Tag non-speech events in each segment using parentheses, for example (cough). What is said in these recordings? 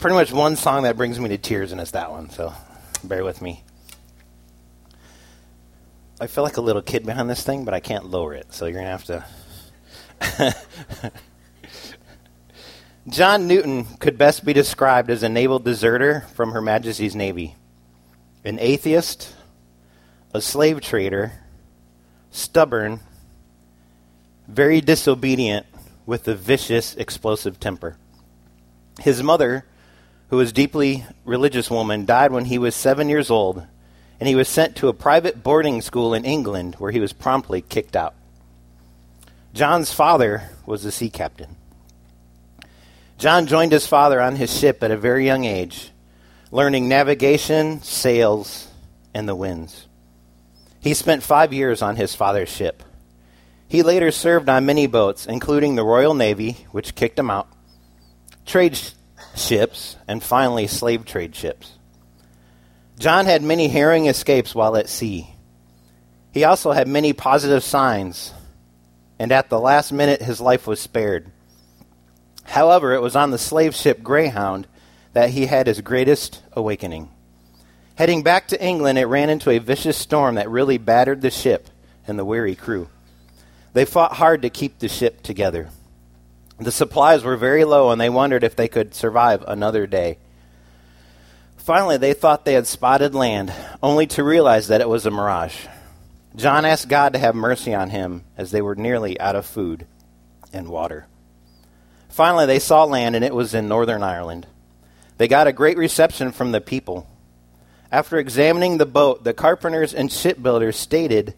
pretty much one song that brings me to tears, and it's that one, so bear with me. I feel like a little kid behind this thing, but I can't lower it, so you're going to have to. (laughs) John Newton could best be described as a naval deserter from Her Majesty's Navy, an atheist, a slave trader, stubborn, very disobedient, with a vicious, explosive temper. His mother, who was deeply religious woman, died when he was seven years old, and he was sent to a private boarding school in England where he was promptly kicked out. John's father was a sea captain. John joined his father on his ship at a very young age, learning navigation, sails, and the winds. He spent five years on his father's ship. He later served on many boats, including the Royal Navy, which kicked him out, trade ships, and finally slave trade ships. John had many harrowing escapes while at sea. He also had many positive signs, and at the last minute his life was spared. However, it was on the slave ship Greyhound that he had his greatest awakening. Heading back to England, it ran into a vicious storm that really battered the ship and the weary crew. They fought hard to keep the ship together. The supplies were very low, and they wondered if they could survive another day. Finally, they thought they had spotted land, only to realize that it was a mirage. John asked God to have mercy on him as they were nearly out of food and water. Finally, they saw land, and it was in Northern Ireland. They got a great reception from the people. After examining the boat, the carpenters and shipbuilders stated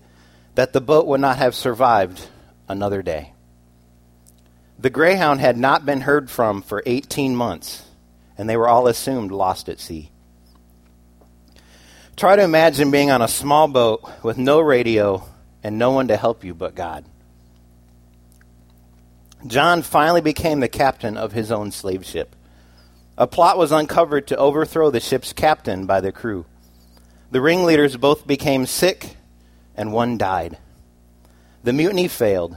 that the boat would not have survived another day. The Greyhound had not been heard from for 18 months, and they were all assumed lost at sea. Try to imagine being on a small boat with no radio and no one to help you but God. John finally became the captain of his own slave ship. A plot was uncovered to overthrow the ship's captain by the crew. The ringleaders both became sick, and one died. The mutiny failed.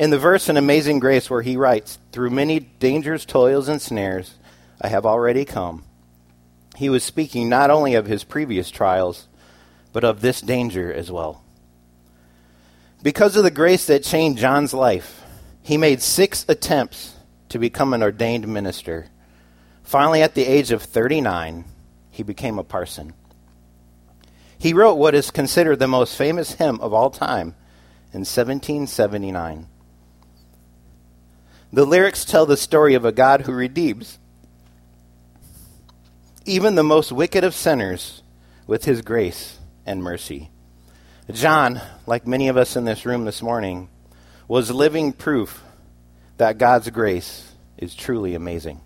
In the verse in Amazing Grace, where he writes, Through many dangers, toils, and snares, I have already come, he was speaking not only of his previous trials, but of this danger as well. Because of the grace that changed John's life, he made six attempts to become an ordained minister. Finally, at the age of 39, he became a parson. He wrote what is considered the most famous hymn of all time in 1779. The lyrics tell the story of a God who redeems even the most wicked of sinners with his grace and mercy. John, like many of us in this room this morning, was living proof that God's grace is truly amazing.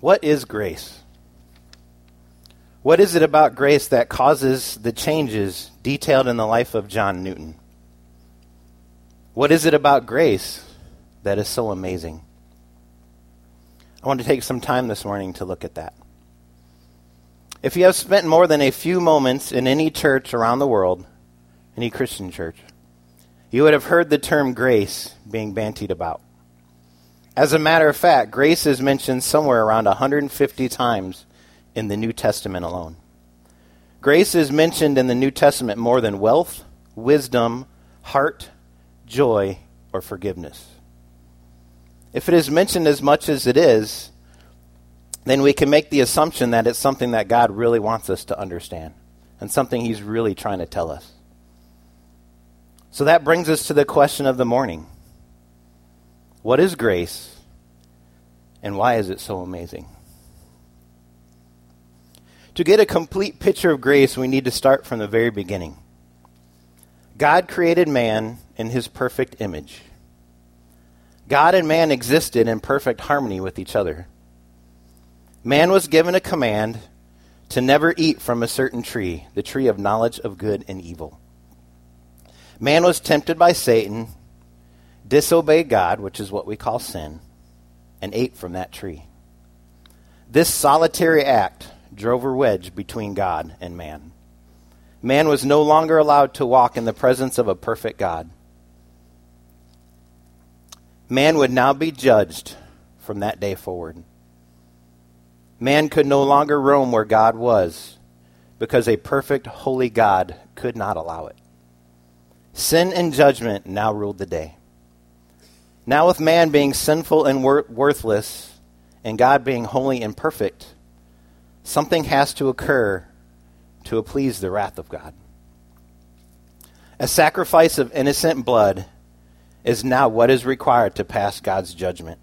What is grace? What is it about grace that causes the changes detailed in the life of John Newton? What is it about grace that is so amazing? I want to take some time this morning to look at that. If you have spent more than a few moments in any church around the world, any Christian church, you would have heard the term grace being bantied about. As a matter of fact, grace is mentioned somewhere around 150 times in the New Testament alone. Grace is mentioned in the New Testament more than wealth, wisdom, heart, joy, or forgiveness. If it is mentioned as much as it is, then we can make the assumption that it's something that God really wants us to understand and something He's really trying to tell us. So that brings us to the question of the morning What is grace, and why is it so amazing? To get a complete picture of grace, we need to start from the very beginning. God created man in his perfect image. God and man existed in perfect harmony with each other. Man was given a command to never eat from a certain tree, the tree of knowledge of good and evil. Man was tempted by Satan, disobeyed God, which is what we call sin, and ate from that tree. This solitary act drove a wedge between God and man. Man was no longer allowed to walk in the presence of a perfect God. man would now be judged from that day forward. Man could no longer roam where God was because a perfect, holy God could not allow it. Sin and judgment now ruled the day. Now, with man being sinful and wor- worthless, and God being holy and perfect, something has to occur to appease the wrath of God. A sacrifice of innocent blood is now what is required to pass God's judgment.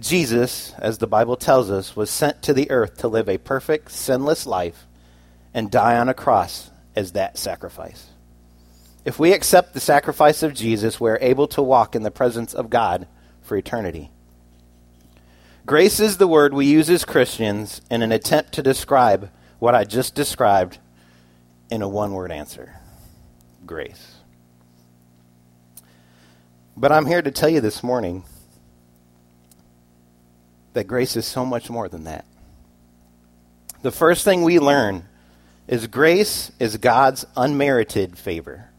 Jesus, as the Bible tells us, was sent to the earth to live a perfect, sinless life and die on a cross as that sacrifice. If we accept the sacrifice of Jesus, we're able to walk in the presence of God for eternity. Grace is the word we use as Christians in an attempt to describe what I just described in a one word answer grace. But I'm here to tell you this morning that grace is so much more than that. The first thing we learn is grace is God's unmerited favor.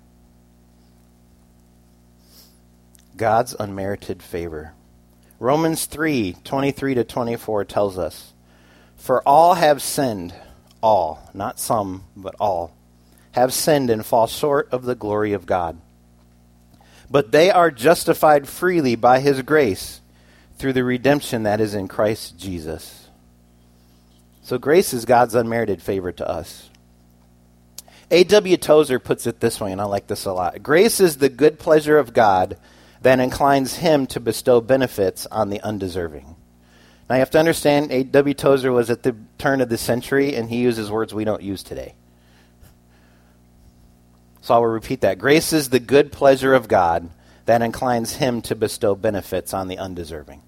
God's unmerited favor. Romans 3 23 to 24 tells us, For all have sinned, all, not some, but all, have sinned and fall short of the glory of God. But they are justified freely by his grace through the redemption that is in Christ Jesus. So grace is God's unmerited favor to us. A.W. Tozer puts it this way, and I like this a lot Grace is the good pleasure of God that inclines him to bestow benefits on the undeserving. Now you have to understand, A.W. Tozer was at the turn of the century, and he uses words we don't use today. So I will repeat that. Grace is the good pleasure of God that inclines him to bestow benefits on the undeserving.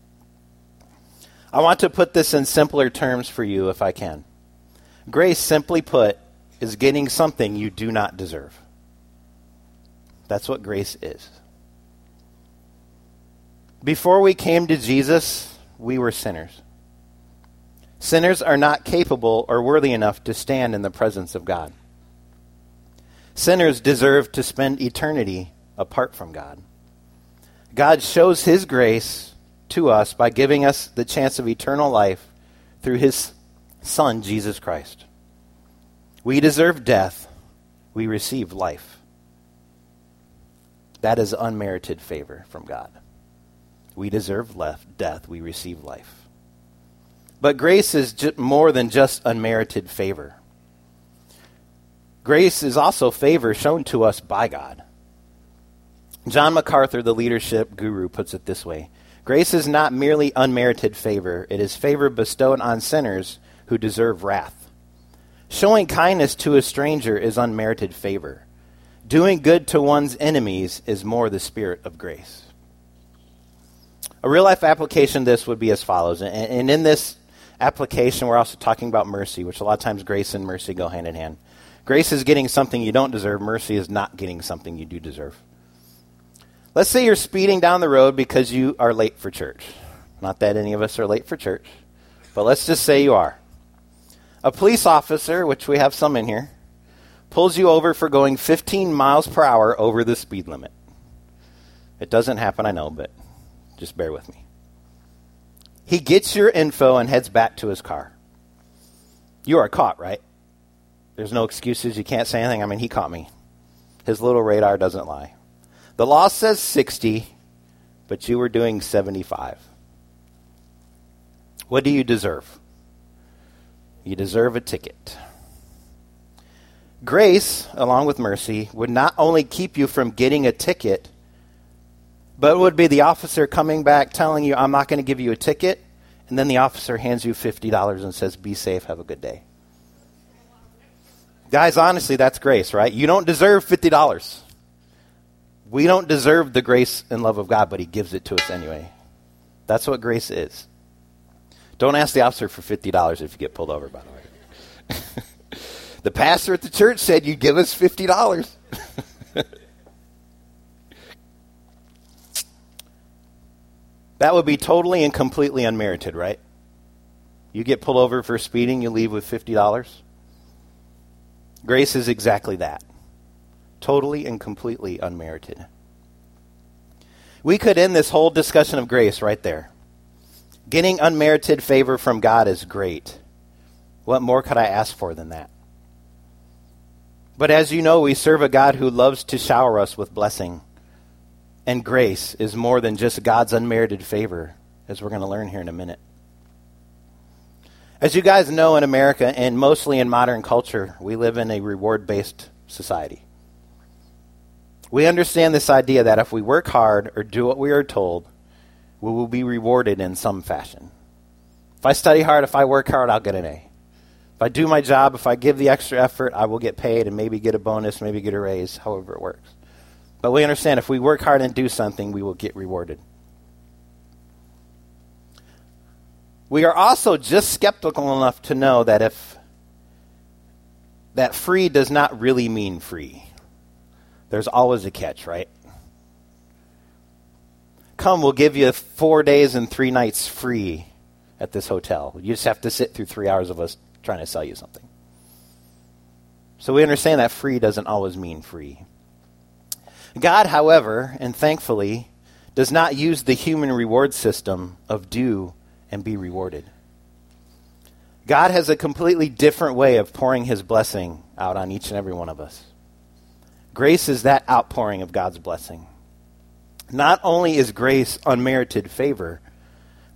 I want to put this in simpler terms for you if I can. Grace, simply put, is getting something you do not deserve. That's what grace is. Before we came to Jesus, we were sinners. Sinners are not capable or worthy enough to stand in the presence of God. Sinners deserve to spend eternity apart from God. God shows his grace to us by giving us the chance of eternal life through his Son, Jesus Christ. We deserve death, we receive life. That is unmerited favor from God. We deserve left, death, we receive life. But grace is more than just unmerited favor. Grace is also favor shown to us by God. John MacArthur, the leadership guru, puts it this way Grace is not merely unmerited favor, it is favor bestowed on sinners who deserve wrath. Showing kindness to a stranger is unmerited favor. Doing good to one's enemies is more the spirit of grace. A real life application this would be as follows. And, and in this application, we're also talking about mercy, which a lot of times grace and mercy go hand in hand. Grace is getting something you don't deserve, mercy is not getting something you do deserve. Let's say you're speeding down the road because you are late for church. Not that any of us are late for church, but let's just say you are. A police officer, which we have some in here, pulls you over for going 15 miles per hour over the speed limit. It doesn't happen, I know, but just bear with me. He gets your info and heads back to his car. You are caught, right? There's no excuses. You can't say anything. I mean, he caught me. His little radar doesn't lie. The law says 60, but you were doing 75. What do you deserve? You deserve a ticket. Grace, along with mercy, would not only keep you from getting a ticket, but it would be the officer coming back telling you, I'm not going to give you a ticket, and then the officer hands you $50 and says, Be safe, have a good day. Guys, honestly, that's grace, right? You don't deserve $50. We don't deserve the grace and love of God, but He gives it to us anyway. That's what grace is. Don't ask the officer for $50 if you get pulled over, by the way. (laughs) the pastor at the church said you'd give us $50. (laughs) that would be totally and completely unmerited, right? You get pulled over for speeding, you leave with $50. Grace is exactly that totally and completely unmerited. We could end this whole discussion of grace right there. Getting unmerited favor from God is great. What more could I ask for than that? But as you know, we serve a God who loves to shower us with blessing. And grace is more than just God's unmerited favor, as we're going to learn here in a minute. As you guys know, in America and mostly in modern culture, we live in a reward based society. We understand this idea that if we work hard or do what we are told, we will be rewarded in some fashion. If I study hard, if I work hard, I'll get an A. If I do my job, if I give the extra effort, I will get paid and maybe get a bonus, maybe get a raise, however it works. But we understand if we work hard and do something, we will get rewarded. We are also just skeptical enough to know that if that free does not really mean free. There's always a catch, right? Come, we'll give you four days and three nights free at this hotel. You just have to sit through three hours of us trying to sell you something. So we understand that free doesn't always mean free. God, however, and thankfully, does not use the human reward system of do and be rewarded. God has a completely different way of pouring his blessing out on each and every one of us. Grace is that outpouring of God's blessing. Not only is grace unmerited favor,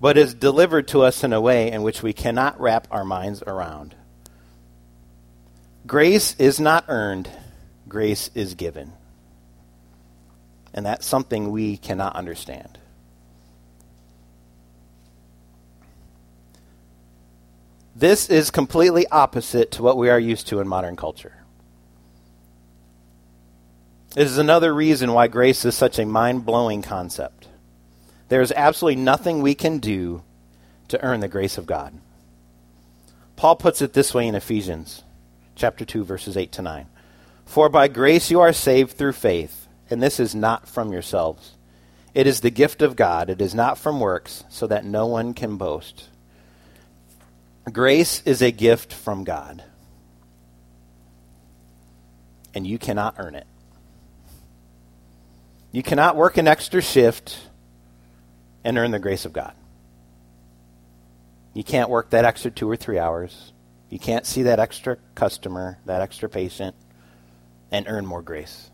but is delivered to us in a way in which we cannot wrap our minds around. Grace is not earned, grace is given. And that's something we cannot understand. This is completely opposite to what we are used to in modern culture. This is another reason why grace is such a mind blowing concept. There is absolutely nothing we can do to earn the grace of God. Paul puts it this way in Ephesians chapter 2 verses 8 to 9. For by grace you are saved through faith, and this is not from yourselves. It is the gift of God. It is not from works, so that no one can boast. Grace is a gift from God, and you cannot earn it. You cannot work an extra shift and earn the grace of God. You can't work that extra two or three hours. You can't see that extra customer, that extra patient, and earn more grace.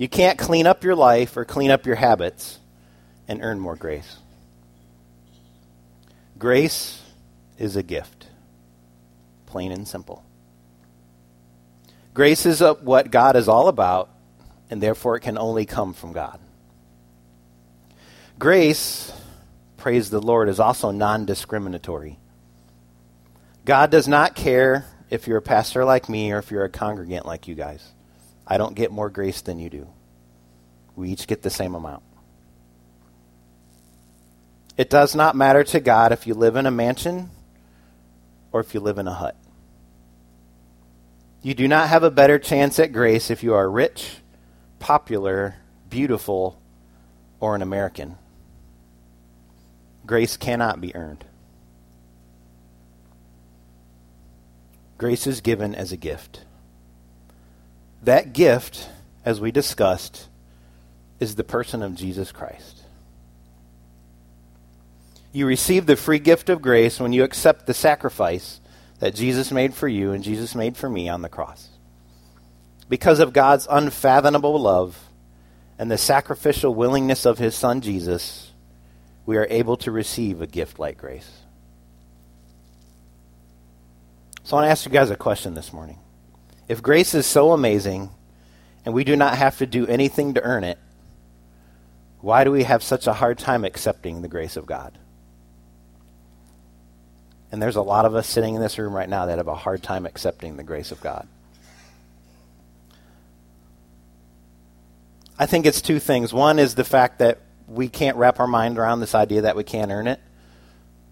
You can't clean up your life or clean up your habits and earn more grace. Grace is a gift, plain and simple. Grace is what God is all about and therefore it can only come from God. Grace, praise the Lord, is also non discriminatory. God does not care if you're a pastor like me or if you're a congregant like you guys. I don't get more grace than you do. We each get the same amount. It does not matter to God if you live in a mansion or if you live in a hut. You do not have a better chance at grace if you are rich popular, beautiful, or an American. Grace cannot be earned. Grace is given as a gift. That gift, as we discussed, is the person of Jesus Christ. You receive the free gift of grace when you accept the sacrifice that Jesus made for you and Jesus made for me on the cross because of God's unfathomable love and the sacrificial willingness of his son Jesus, we are able to receive a gift like grace. So I want to ask you guys a question this morning. If grace is so amazing and we do not have to do anything to earn it, why do we have such a hard time accepting the grace of God? And there's a lot of us sitting in this room right now that have a hard time accepting the grace of God. I think it's two things. One is the fact that we can't wrap our mind around this idea that we can't earn it.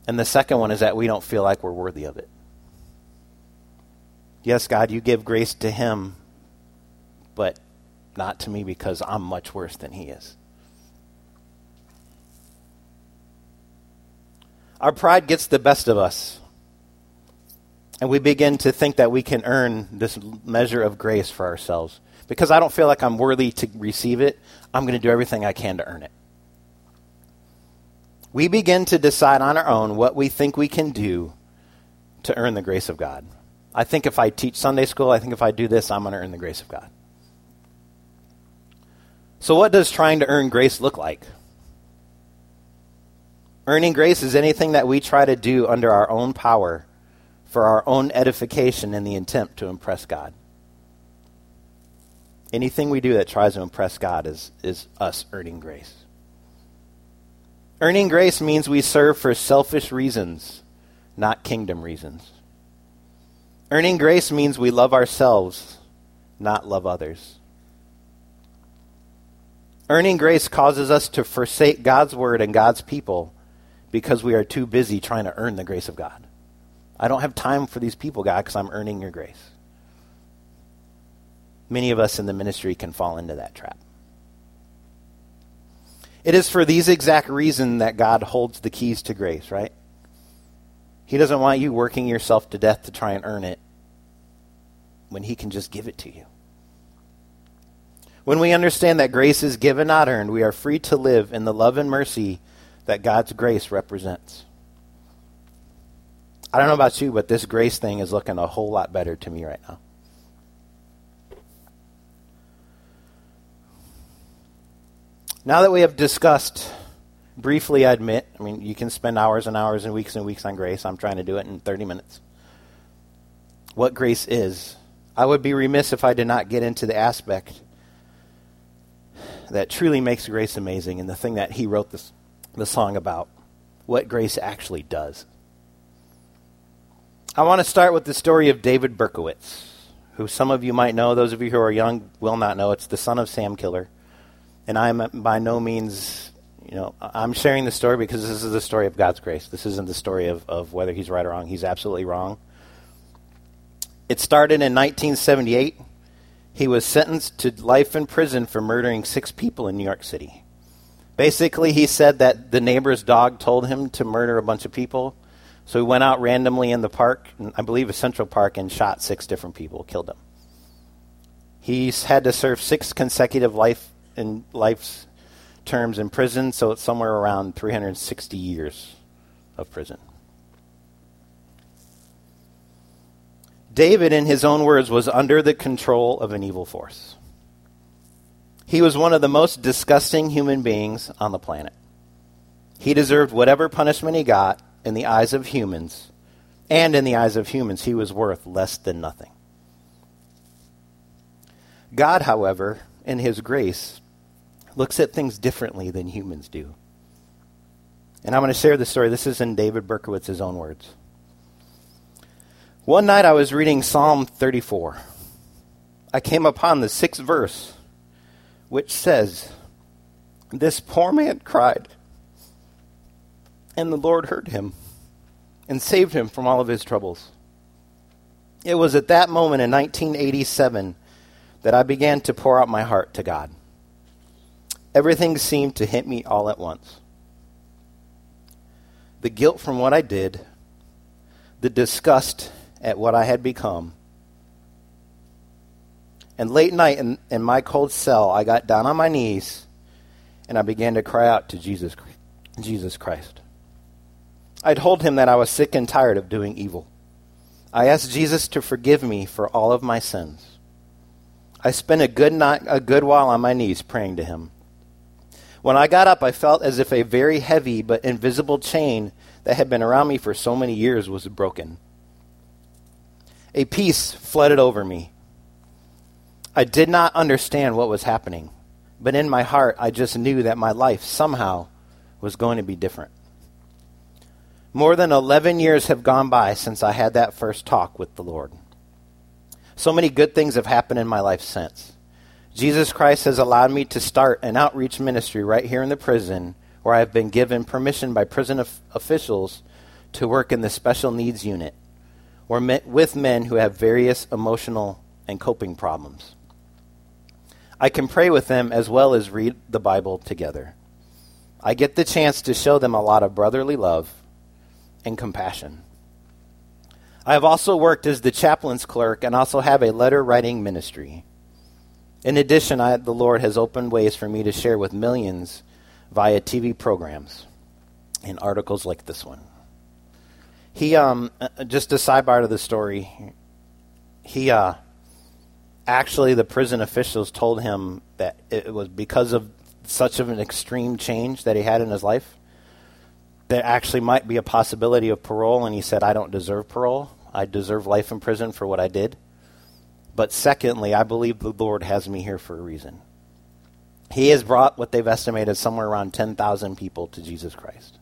And the second one is that we don't feel like we're worthy of it. Yes, God, you give grace to him, but not to me because I'm much worse than he is. Our pride gets the best of us. And we begin to think that we can earn this measure of grace for ourselves. because I don't feel like I'm worthy to receive it, I'm going to do everything I can to earn it. We begin to decide on our own what we think we can do to earn the grace of God. I think if I teach Sunday school, I think if I do this, I'm going to earn the grace of God. So, what does trying to earn grace look like? Earning grace is anything that we try to do under our own power for our own edification in the intent to impress God. Anything we do that tries to impress God is, is us earning grace. Earning grace means we serve for selfish reasons, not kingdom reasons. Earning grace means we love ourselves, not love others. Earning grace causes us to forsake God's word and God's people because we are too busy trying to earn the grace of God. I don't have time for these people, God, because I'm earning your grace. Many of us in the ministry can fall into that trap. It is for these exact reasons that God holds the keys to grace, right? He doesn't want you working yourself to death to try and earn it when He can just give it to you. When we understand that grace is given, not earned, we are free to live in the love and mercy that God's grace represents. I don't know about you, but this grace thing is looking a whole lot better to me right now. Now that we have discussed briefly, I admit, I mean, you can spend hours and hours and weeks and weeks on grace. I'm trying to do it in 30 minutes. What grace is. I would be remiss if I did not get into the aspect that truly makes grace amazing and the thing that he wrote this the song about what grace actually does. I want to start with the story of David Berkowitz, who some of you might know, those of you who are young will not know. It's the son of Sam Killer. And I'm by no means, you know, I'm sharing the story because this is the story of God's grace. This isn't the story of, of whether he's right or wrong. He's absolutely wrong. It started in 1978. He was sentenced to life in prison for murdering six people in New York City. Basically, he said that the neighbor's dog told him to murder a bunch of people. So he went out randomly in the park, I believe a Central Park, and shot six different people, killed them. He's had to serve six consecutive life in life's terms in prison, so it's somewhere around 360 years of prison. David, in his own words, was under the control of an evil force. He was one of the most disgusting human beings on the planet. He deserved whatever punishment he got in the eyes of humans, and in the eyes of humans, he was worth less than nothing. God, however, in his grace, looks at things differently than humans do. And I'm going to share the story. This is in David Berkowitz's own words. One night I was reading Psalm 34. I came upon the sixth verse which says, This poor man cried, and the Lord heard him and saved him from all of his troubles. It was at that moment in 1987 that I began to pour out my heart to God. Everything seemed to hit me all at once. The guilt from what I did, the disgust at what I had become, and late night in, in my cold cell, I got down on my knees and I began to cry out to Jesus, Jesus Christ. I told him that I was sick and tired of doing evil. I asked Jesus to forgive me for all of my sins. I spent a good night, a good while on my knees praying to him. When I got up, I felt as if a very heavy but invisible chain that had been around me for so many years was broken. A peace flooded over me. I did not understand what was happening, but in my heart, I just knew that my life somehow was going to be different. More than 11 years have gone by since I had that first talk with the Lord. So many good things have happened in my life since. Jesus Christ has allowed me to start an outreach ministry right here in the prison where I have been given permission by prison of officials to work in the special needs unit or with men who have various emotional and coping problems. I can pray with them as well as read the Bible together. I get the chance to show them a lot of brotherly love and compassion. I have also worked as the chaplain's clerk and also have a letter writing ministry. In addition, I, the Lord has opened ways for me to share with millions via TV programs and articles like this one. He, um, uh, just a sidebar to the story, he, uh, actually, the prison officials told him that it was because of such of an extreme change that he had in his life. There actually might be a possibility of parole, and he said, I don't deserve parole. I deserve life in prison for what I did. But secondly, I believe the Lord has me here for a reason. He has brought what they've estimated somewhere around 10,000 people to Jesus Christ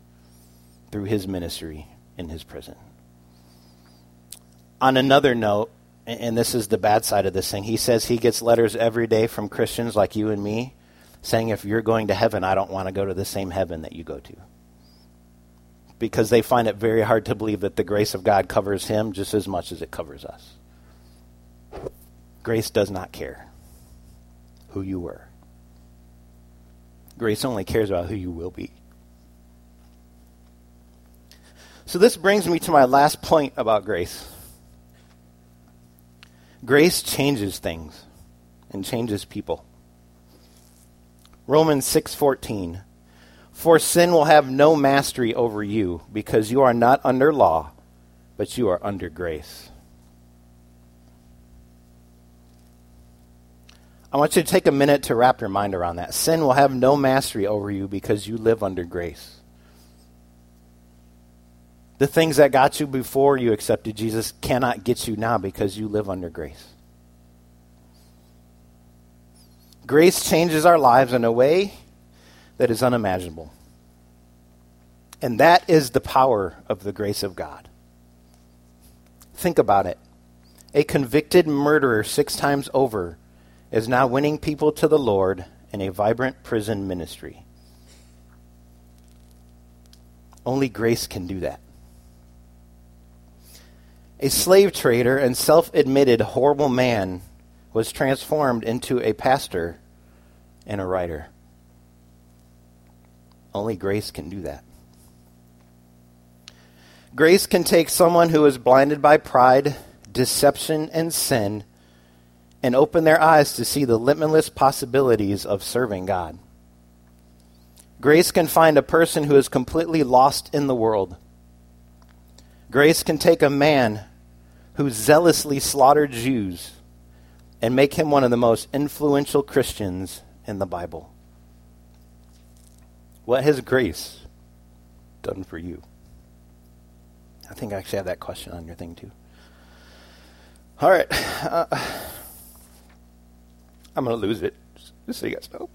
through his ministry in his prison. On another note, and this is the bad side of this thing, he says he gets letters every day from Christians like you and me saying, if you're going to heaven, I don't want to go to the same heaven that you go to. Because they find it very hard to believe that the grace of God covers him just as much as it covers us. Grace does not care who you were. Grace only cares about who you will be. So, this brings me to my last point about grace. Grace changes things and changes people. Romans 6:14 For sin will have no mastery over you because you are not under law but you are under grace. I want you to take a minute to wrap your mind around that. Sin will have no mastery over you because you live under grace. The things that got you before you accepted Jesus cannot get you now because you live under grace. Grace changes our lives in a way that is unimaginable. And that is the power of the grace of God. Think about it. A convicted murderer six times over is now winning people to the Lord in a vibrant prison ministry. Only grace can do that. A slave trader and self admitted horrible man was transformed into a pastor and a writer. Only grace can do that. Grace can take someone who is blinded by pride, deception, and sin and open their eyes to see the limitless possibilities of serving God. Grace can find a person who is completely lost in the world. Grace can take a man who zealously slaughtered Jews and make him one of the most influential Christians in the Bible. What has grace done for you? I think I actually have that question on your thing too. All right. Uh, I'm going to lose it. Just so you guys know.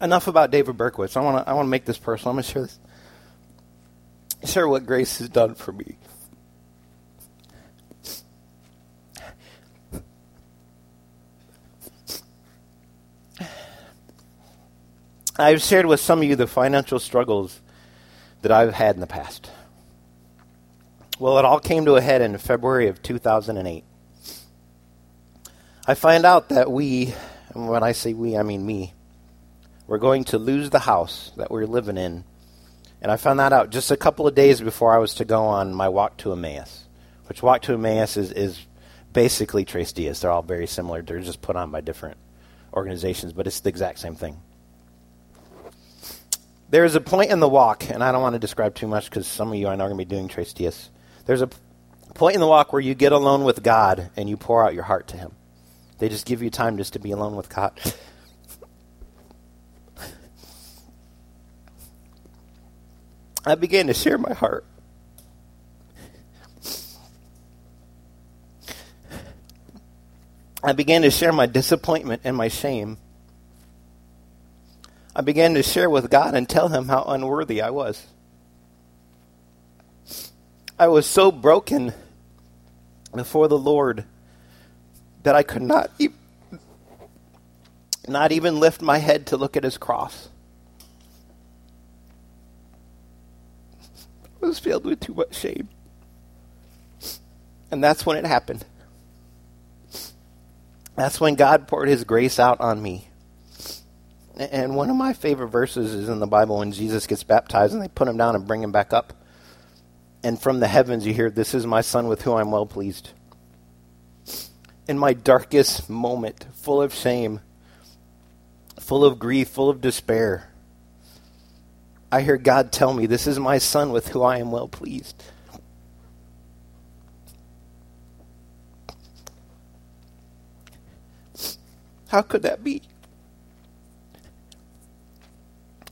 Enough about David Berkowitz. I want to I want to make this personal. I'm going to share this. Share what grace has done for me. I've shared with some of you the financial struggles that I've had in the past. Well, it all came to a head in February of 2008. I find out that we, and when I say we, I mean me, we're going to lose the house that we're living in. And I found that out just a couple of days before I was to go on my walk to Emmaus, which walk to Emmaus is, is basically Tres Dias. They're all very similar. They're just put on by different organizations, but it's the exact same thing. There is a point in the walk, and I don't want to describe too much because some of you I know are going to be doing Tres Dias. There's a point in the walk where you get alone with God and you pour out your heart to Him. They just give you time just to be alone with God. (laughs) I began to share my heart. I began to share my disappointment and my shame. I began to share with God and tell Him how unworthy I was. I was so broken before the Lord that I could not e- not even lift my head to look at his cross. I was filled with too much shame. And that's when it happened. That's when God poured his grace out on me. And one of my favorite verses is in the Bible when Jesus gets baptized and they put him down and bring him back up. And from the heavens you hear, This is my son with whom I'm well pleased. In my darkest moment, full of shame, full of grief, full of despair, I hear God tell me, This is my son with whom I am well pleased. How could that be?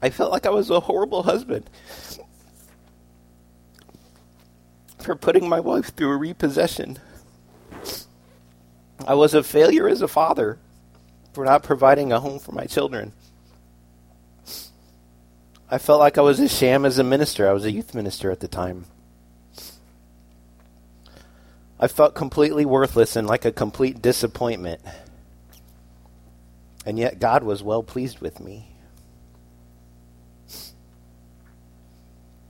I felt like I was a horrible husband for putting my wife through a repossession. I was a failure as a father for not providing a home for my children. I felt like I was a sham as a minister. I was a youth minister at the time. I felt completely worthless and like a complete disappointment. And yet God was well pleased with me.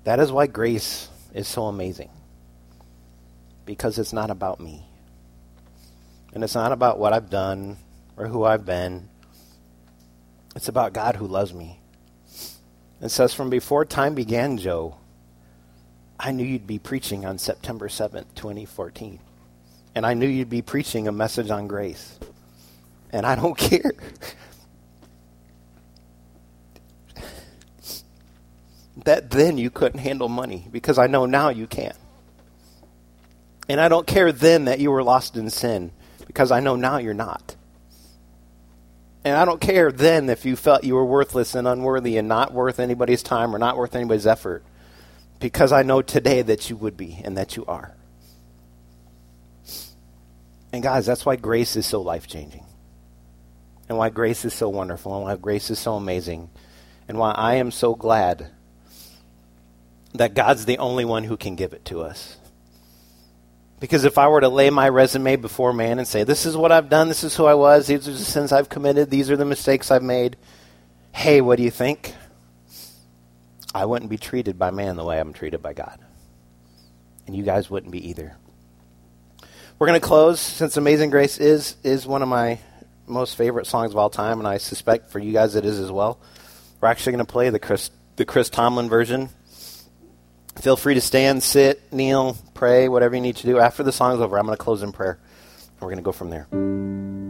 That is why grace is so amazing. Because it's not about me. And it's not about what I've done or who I've been. It's about God who loves me. It says, From before time began, Joe, I knew you'd be preaching on September 7th, 2014. And I knew you'd be preaching a message on grace. And I don't (laughs) care that then you couldn't handle money because I know now you can. And I don't care then that you were lost in sin because I know now you're not. And I don't care then if you felt you were worthless and unworthy and not worth anybody's time or not worth anybody's effort because I know today that you would be and that you are. And guys, that's why grace is so life changing. And why grace is so wonderful and why grace is so amazing. And why I am so glad that God's the only one who can give it to us. Because if I were to lay my resume before man and say, This is what I've done, this is who I was, these are the sins I've committed, these are the mistakes I've made, hey, what do you think? I wouldn't be treated by man the way I'm treated by God. And you guys wouldn't be either. We're going to close since Amazing Grace is is one of my most favorite songs of all time, and I suspect for you guys it is as well. We're actually going to play the Chris the Chris Tomlin version. Feel free to stand, sit, kneel, pray, whatever you need to do. After the song is over, I'm going to close in prayer. And we're going to go from there.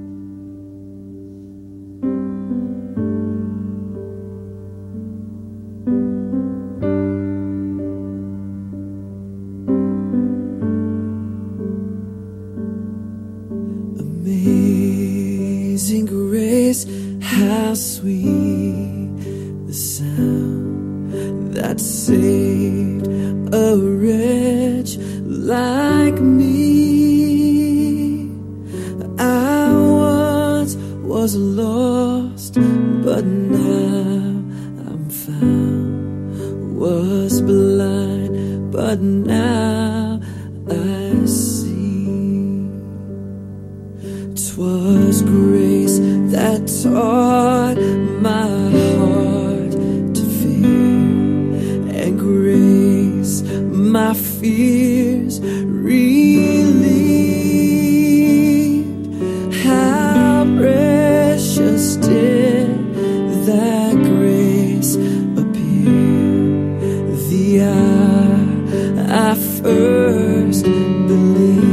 First believed.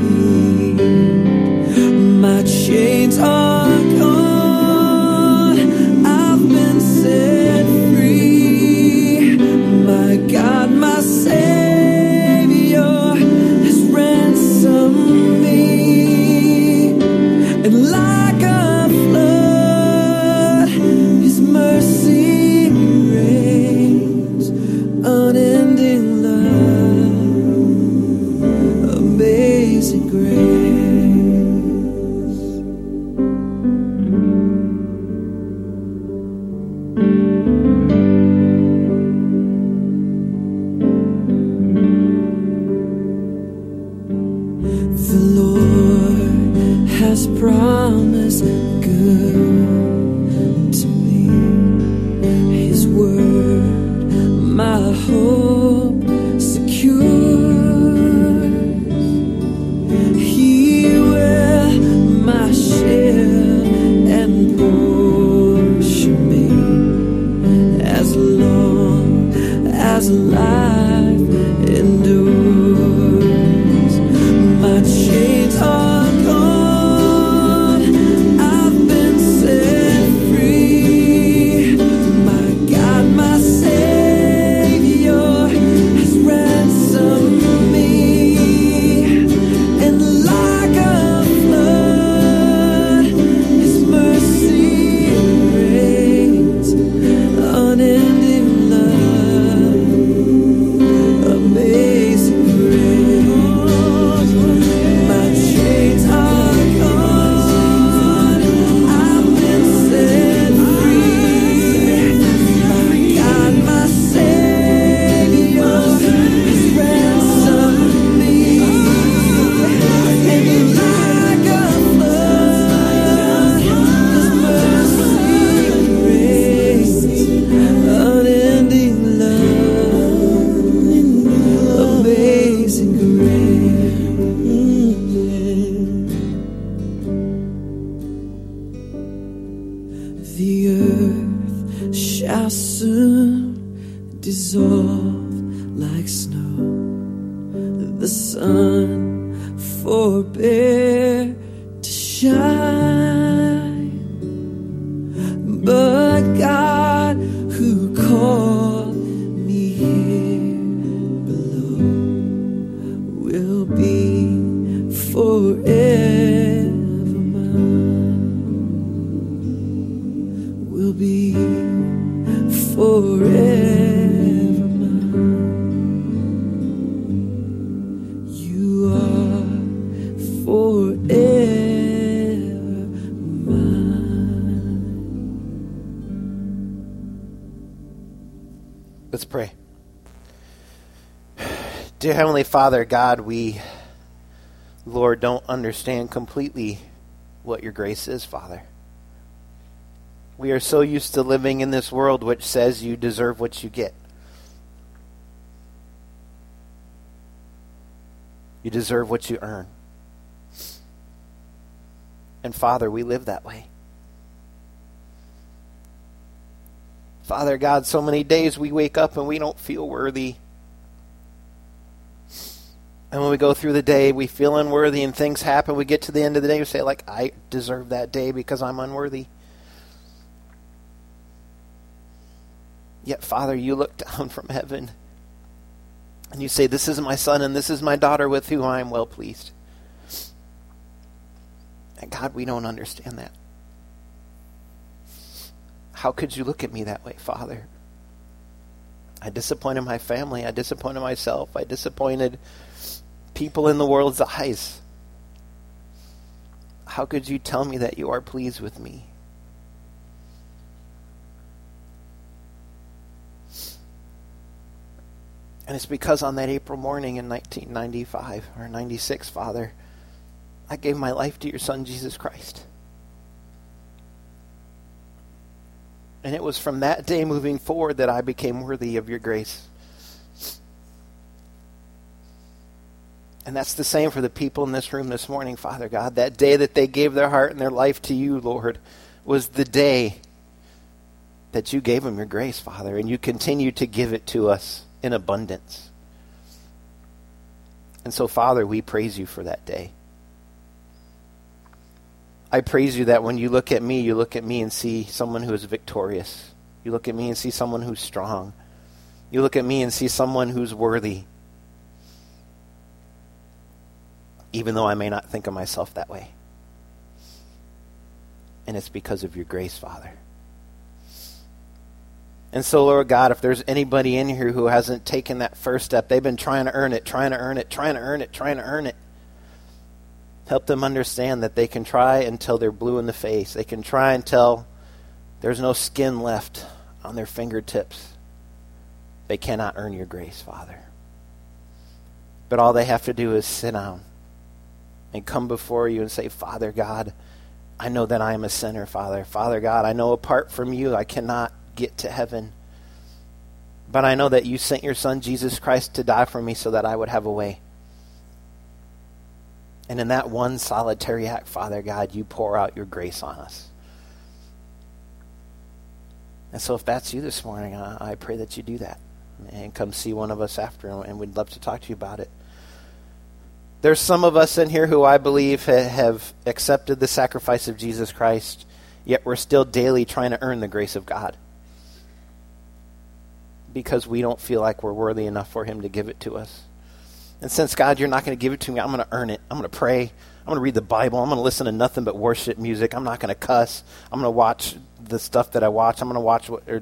As long The earth shall soon dissolve like snow. The sun forbear Heavenly Father, God, we, Lord, don't understand completely what your grace is, Father. We are so used to living in this world which says you deserve what you get. You deserve what you earn. And Father, we live that way. Father God, so many days we wake up and we don't feel worthy. And when we go through the day, we feel unworthy and things happen. We get to the end of the day, we say, like, I deserve that day because I'm unworthy. Yet, Father, you look down from heaven and you say, This is my son and this is my daughter with whom I am well pleased. And God, we don't understand that. How could you look at me that way, Father? I disappointed my family. I disappointed myself. I disappointed people in the world's eyes. How could you tell me that you are pleased with me? And it's because on that April morning in 1995 or 96, Father, I gave my life to your Son, Jesus Christ. And it was from that day moving forward that I became worthy of your grace. And that's the same for the people in this room this morning, Father God. That day that they gave their heart and their life to you, Lord, was the day that you gave them your grace, Father, and you continue to give it to us in abundance. And so, Father, we praise you for that day. I praise you that when you look at me, you look at me and see someone who is victorious. You look at me and see someone who's strong. You look at me and see someone who's worthy. Even though I may not think of myself that way. And it's because of your grace, Father. And so, Lord God, if there's anybody in here who hasn't taken that first step, they've been trying to earn it, trying to earn it, trying to earn it, trying to earn it. Help them understand that they can try until they're blue in the face. They can try until there's no skin left on their fingertips. They cannot earn your grace, Father. But all they have to do is sit down and come before you and say, Father God, I know that I am a sinner, Father. Father God, I know apart from you I cannot get to heaven. But I know that you sent your Son, Jesus Christ, to die for me so that I would have a way. And in that one solitary act, Father God, you pour out your grace on us. And so if that's you this morning, I, I pray that you do that. And come see one of us after, and we'd love to talk to you about it. There's some of us in here who I believe ha- have accepted the sacrifice of Jesus Christ, yet we're still daily trying to earn the grace of God because we don't feel like we're worthy enough for Him to give it to us. And since, God, you're not going to give it to me, I'm going to earn it. I'm going to pray. I'm going to read the Bible. I'm going to listen to nothing but worship music. I'm not going to cuss. I'm going to watch the stuff that I watch. I'm going to watch what, or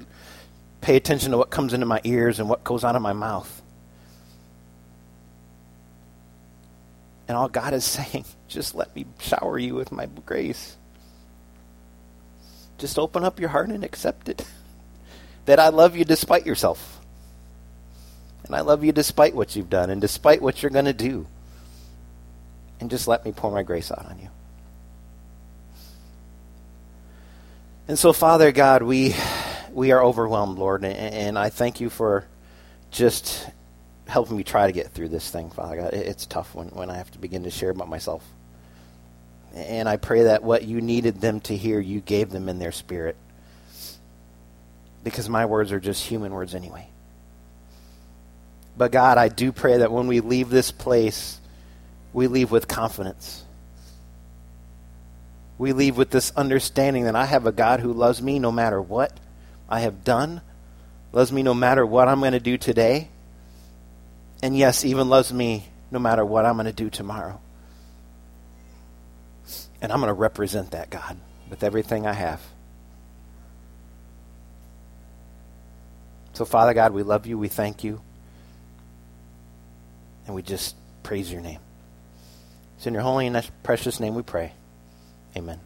pay attention to what comes into my ears and what goes out of my mouth. And all God is (laughs) saying, just let me shower you with my grace. Just open up your heart and accept it. (laughs) that I love you despite yourself. And I love you despite what you've done and despite what you're going to do. And just let me pour my grace out on you. And so, Father God, we we are overwhelmed, Lord, and, and I thank you for just helping me try to get through this thing, Father God. It's tough when, when I have to begin to share about myself. And I pray that what you needed them to hear, you gave them in their spirit. because my words are just human words anyway. But God, I do pray that when we leave this place, we leave with confidence. We leave with this understanding that I have a God who loves me no matter what I have done, loves me no matter what I'm going to do today, and yes, even loves me no matter what I'm going to do tomorrow. And I'm going to represent that God with everything I have. So, Father God, we love you. We thank you. And we just praise your name. It's in your holy and precious name we pray. Amen.